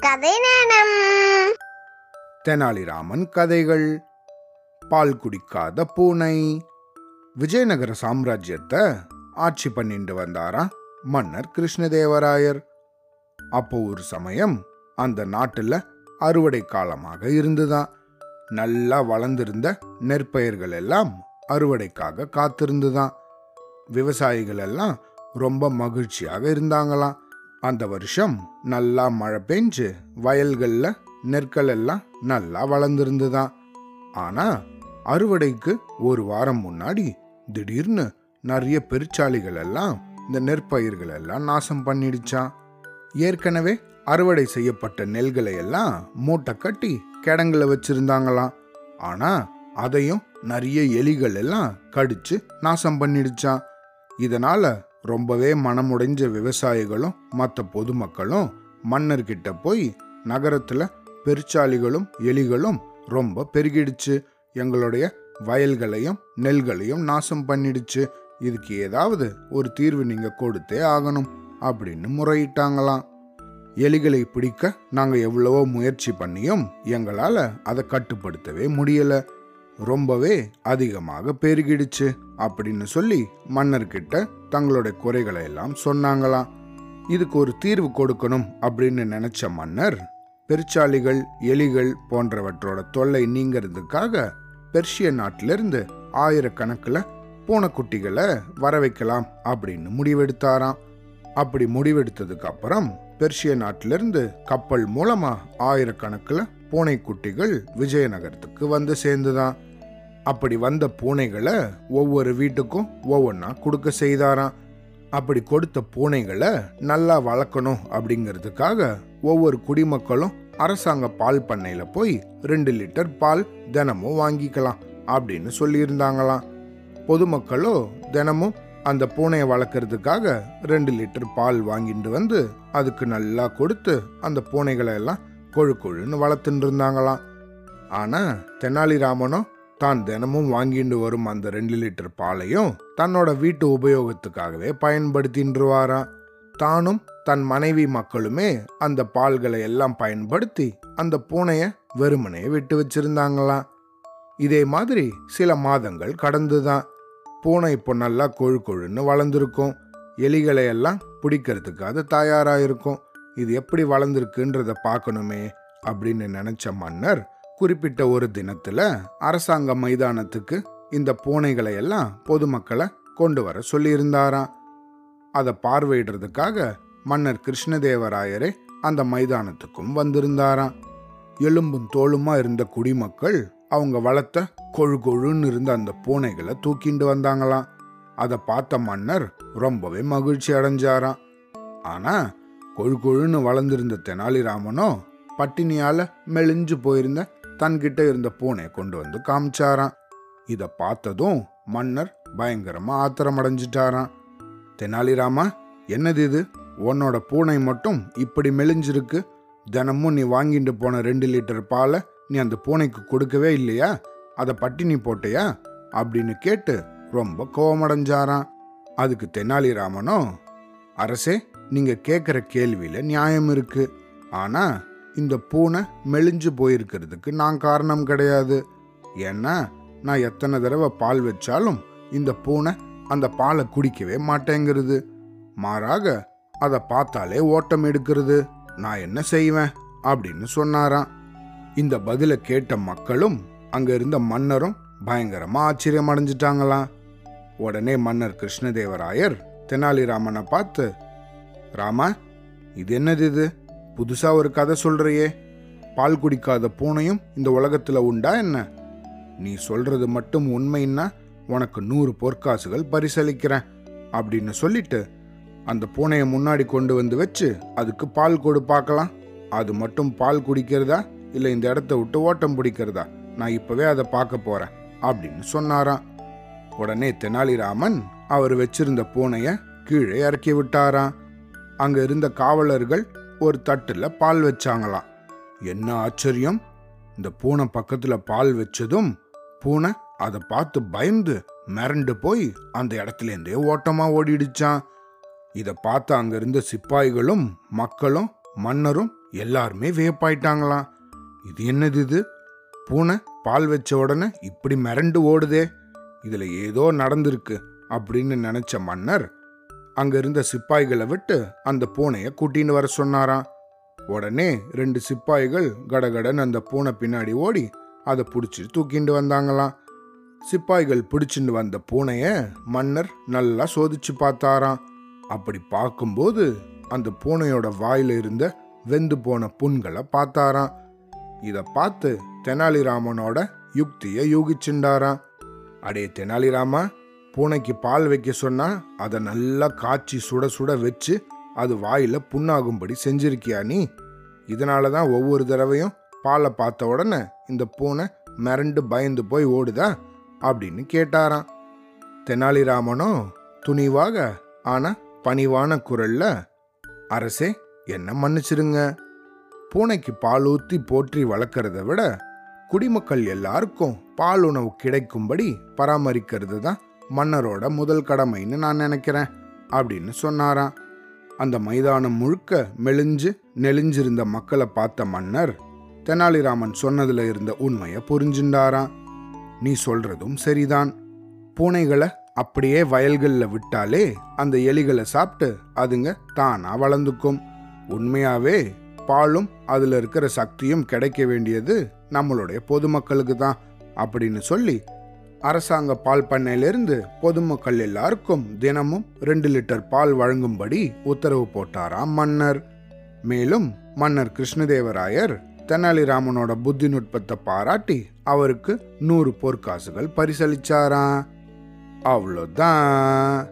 கதை நேரம் தெனாலிராமன் கதைகள். பால் குடிக்காத பூனை. விஜயநகர சாம்ராஜ்யத்தை ஆட்சி பண்ணிட்டு வந்தாரா மன்னர் கிருஷ்ணதேவராயர். அப்போ ஒரு சமயம் அந்த நாட்டுல அறுவடை காலமாக இருந்துதான் நல்லா வளர்ந்திருந்த நெற்பயிர்கள் எல்லாம் அறுவடைக்காக காத்திருந்துதான் விவசாயிகள் எல்லாம் ரொம்ப மகிழ்ச்சியாக இருந்தாங்களாம். அந்த வருஷம் நல்லா மழை பெஞ்சு வயல்களில் நெற்கள் எல்லாம் நல்லா வளர்ந்துருந்துதான். ஆனா அறுவடைக்கு ஒரு வாரம் முன்னாடி திடீர்னு நிறைய பெருச்சாளிகள் எல்லாம் இந்த நெற்பயிர்கள் எல்லாம் நாசம் பண்ணிடுச்சான் ஏற்கனவே அறுவடை செய்யப்பட்ட நெல்களை எல்லாம் மூட்டை கட்டி கிடங்குல வச்சிருந்தாங்களாம். ஆனா அதையும் நிறைய எலிகள் எல்லாம் கடிச்சு நாசம் பண்ணிடுச்சான் இதனால ரொம்பவே மனமுடைஞ்ச விவசாயிகளும் மற்ற பொதுமக்களும் மன்னர்கிட்ட போய் நகரத்தில் பெருச்சாளிகளும் எலிகளும் ரொம்ப பெருகிடுச்சு. எங்களுடைய வயல்களையும் நெல்களையும் நாசம் பண்ணிடுச்சு. இதுக்கு ஏதாவது ஒரு தீர்வு நீங்கள் கொடுத்தே ஆகணும் அப்படின்னு முறையிட்டாங்களாம். எலிகளை பிடிக்க நாங்கள் எவ்வளவோ முயற்சி பண்ணியும் எங்களால் அதை கட்டுப்படுத்தவே முடியல. ரொம்பவே அதிகமாக பெருகிடுச்சு அப்படின்னு சொல்லி மன்னர்கிட்ட தங்களுடைய குறைகளை எல்லாம் சொன்னாங்களாம். இதுக்கு ஒரு தீர்வு கொடுக்கணும் அப்படின்னு நினைச்ச மன்னர் பெருச்சாளிகள் எலிகள் போன்றவற்றோட தொல்லை நீங்கிறதுக்காக பெர்ஷிய நாட்டிலிருந்து ஆயிரக்கணக்கில் பூனைக்குட்டிகளை வர வைக்கலாம் அப்படின்னு முடிவெடுத்தாராம். அப்படி முடிவெடுத்ததுக்கு அப்புறம் பெர்ஷிய நாட்டிலிருந்து கப்பல் மூலமா ஆயிரக்கணக்கில் பூனைக்குட்டிகள் விஜயநகரத்துக்கு வந்து சேர்ந்துதான். அப்படி வந்த பூனைகளை ஒவ்வொரு வீட்டுக்கும் ஒவ்வொன்றா கொடுக்க செய்தாராம். அப்படி கொடுத்த பூனைகளை நல்லா வளர்க்கணும் அப்படிங்கிறதுக்காக ஒவ்வொரு குடிமக்களும் அரசாங்க பால் பண்ணையில போய் ரெண்டு லிட்டர் பால் தினமும் வாங்கிக்கலாம் அப்படின்னு சொல்லியிருந்தாங்களாம். பொதுமக்களோ தினமும் அந்த பூனையை வளர்க்கறதுக்காக ரெண்டு லிட்டர் பால் வாங்கிட்டு வந்து அதுக்கு நல்லா கொடுத்து அந்த பூனைகளை எல்லாம் கொழு கொழுன்னு வளர்த்துட்டு இருந்தாங்களாம். ஆனா தெனாலிராமனும் தான் தினமும் வாங்கிட்டு வரும் அந்த ரெண்டு லிட்டர் பாலையும் தன்னோட வீட்டு உபயோகத்துக்காகவே பயன்படுத்தின்றுவாராம். தானும் தன் மனைவி மக்களுமே அந்த பால்களை எல்லாம் பயன்படுத்தி அந்த பூனைய வெறுமனே விட்டு வச்சிருந்தாங்களாம். இதே மாதிரி சில மாதங்கள் கடந்துதான். பூனை இப்போ நல்லா கொழு கொழுன்னு வளர்ந்துருக்கும். எலிகளை எல்லாம் பிடிக்கிறதுக்கு அது இருக்கும் இது எப்படி வளர்ந்துருக்குன்றத பார்க்கணுமே அப்படின்னு நினைச்ச மன்னர் குறிப்பிட்ட ஒரு தினத்துல அரசாங்க மைதானத்துக்கு இந்த பூனைகளை எல்லாம் பொதுமக்களை கொண்டு வர சொல்லியிருந்தாராம். அதை பார்வையிடுறதுக்காக மன்னர் கிருஷ்ணதேவராயரே அந்த மைதானத்துக்கும் வந்திருந்தாராம். எலும்பும் தோளுமா இருந்த குடிமக்கள் அவங்க வளர்த்த கொழு கொழுன்னு இருந்த அந்த பூனைகளை தூக்கிண்டு வந்தாங்களாம். அதை பார்த்த மன்னர் ரொம்பவே மகிழ்ச்சி அடைஞ்சாராம். ஆனா கொழு கொழுன்னு வளர்ந்திருந்த தெனாலிராமனோ பட்டினியால மெலிஞ்சு போயிருந்த தன்கிட்ட இருந்த பூனையை கொண்டு வந்து காமிச்சாராம். இதை பார்த்ததும் மன்னர் பயங்கரமா ஆத்திரமடைஞ்சிட்டாராம். தெனாலிராமா என்னது இது? உன்னோட பூனை மட்டும் இப்படி மெலிஞ்சிருக்கு. தினமும் நீ வாங்கிட்டு போன ரெண்டு லிட்டர் பாலை நீ அந்த பூனைக்கு கொடுக்கவே இல்லையா? அதை பட்டினி போட்டையா? அப்படின்னு கேட்டு ரொம்ப கோவமடைஞ்சாராம். அதுக்கு தெனாலிராமனோ அரசே நீங்க கேட்குற கேள்வியில நியாயம் இருக்கு. ஆனா இந்த பூனை மெலிஞ்சு போயிருக்கிறதுக்கு நான் காரணம் கிடையாது. ஏன்னா நான் எத்தனை தடவை பால் வச்சாலும் இந்த பூனை அந்த பாலை குடிக்கவே மாட்டேங்கிறது. மாறாக அதை பார்த்தாலே ஓட்டம் எடுக்கிறது. நான் என்ன செய்வேன்? அப்படின்னு சொன்னாராம். இந்த பதிலை கேட்ட மக்களும் அங்க இருந்த மன்னரும் பயங்கரமா ஆச்சரியம் அடைஞ்சிட்டாங்களாம். உடனே மன்னர் கிருஷ்ணதேவராயர் தெனாலிராமனை பார்த்து ராமா இது என்னது இது? புதுசா ஒரு கதை சொல்றியே. பால் குடிக்காத பூனையும் இந்த உலகத்துல உண்டா என்ன? நீ சொல்றது மட்டும் உண்மைன்னா உனக்கு நூறு பொற்காசுகள் பரிசளிக்கிறேன் அப்படின்னு சொல்லிட்டு அந்த பூனையை முன்னாடி கொண்டு வந்து வச்சு அதுக்கு பால் கொடு பார்க்கலாம். அது மட்டும் பால் குடிக்கிறதா? இல்லை இந்த இடத்த விட்டு ஓட்டம் பிடிக்கிறதா? நான் இப்போவே அதை பார்க்க போறேன் அப்படின்னு சொன்னாராம். உடனே தெனாலிராமன் அவர் வச்சிருந்த பூனைய கீழே இறக்கி விட்டாராம். அங்க இருந்த காவலர்கள் ஒரு தட்டில் பால் வச்சாங்களாம். என்ன ஆச்சரியம்? இந்த பூனை பக்கத்தில் பால் வச்சதும் பூனை அதை பார்த்து பயந்து மிரண்டு போய் அந்த இடத்துல இருந்தே ஓடிடுச்சான் இதை பார்த்து அங்கே இருந்த சிப்பாய்களும் மக்களும் மன்னரும் எல்லாருமே வியப்பாயிட்டாங்களாம். இது என்னது இது? பூனை பால் வச்ச உடனே இப்படி மிரண்டு ஓடுதே. இதில் ஏதோ நடந்திருக்கு அப்படின்னு நினச்ச மன்னர் அங்க இருந்த சிப்பாய்களை விட்டு அந்த பூனைய கூட்டின்னு வர சொன்னாராம். உடனே ரெண்டு சிப்பாய்கள் கடகடன் அந்த பூனை பின்னாடி ஓடி அதை பிடிச்சி தூக்கிண்டு வந்தாங்களாம். சிப்பாய்கள் பிடிச்சிட்டு வந்த பூனைய மன்னர் நல்லா சோதிச்சு பார்த்தாராம். அப்படி பார்க்கும்போது அந்த பூனையோட வாயில இருந்த வெந்து போன புண்களை பார்த்தாராம். இதை பார்த்து தெனாலிராமனோட யுக்தியை யூகிச்சுண்டாராம். அடே தெனாலிராமா பூனைக்கு பால் வைக்க சொன்னா அதை நல்லா காய்ச்சி சுட சுட வச்சு அது வாயில புண்ணாகும்படி செஞ்சிருக்கியா நீ? இதனால தான் ஒவ்வொரு தடவையும் பாலை பார்த்த உடனே இந்த பூனை மிரண்டு பயந்து போய் ஓடுதா? அப்படின்னு கேட்டாராம். தெனாலிராமனோ துணிவாக ஆனா பணிவான குரல்ல அரசே என்ன மன்னிச்சிருங்க. பூனைக்கு பால் ஊத்தி போற்றி வளர்க்கறத விட குடிமக்கள் எல்லாருக்கும் பால் உணவு கிடைக்கும்படி பராமரிக்கிறது தான் மன்னரோட முதல் கடமைன்னு நான் நினைக்கிறேன் அப்படின்னு சொன்னாராம். அந்த மைதானம் முழுக்க மெலிஞ்சு நெளிஞ்சிருந்த மக்களை பார்த்த மன்னர் தெனாலிராமன் சொன்னதில் இருந்த உண்மையை புரிஞ்சுண்டாராம். நீ சொல்றதும் சரிதான். பூனைகளை அப்படியே வயல்களில் விட்டாலே அந்த எலிகளை சாப்பிட்டு அதுங்க தானா வளர்ந்துக்கும். உண்மையாவே பாலும் அதில் இருக்கிற சக்தியும் கிடைக்க வேண்டியது நம்மளுடைய பொதுமக்களுக்கு தான் அப்படின்னு சொல்லி அரசாங்க பால் பண்ணையிலிருந்து பொதுமக்கள் எல்லாருக்கும் தினமும் ரெண்டு லிட்டர் பால் வழங்கும்படி உத்தரவு போட்டாராம் மன்னர். மேலும் மன்னர் கிருஷ்ணதேவராயர் தெனாலிராமனோட புத்தி நுட்பத்தை பாராட்டி அவருக்கு நூறு பொற்காசுகள் பரிசளிச்சாராம். அவ்வளோதான்.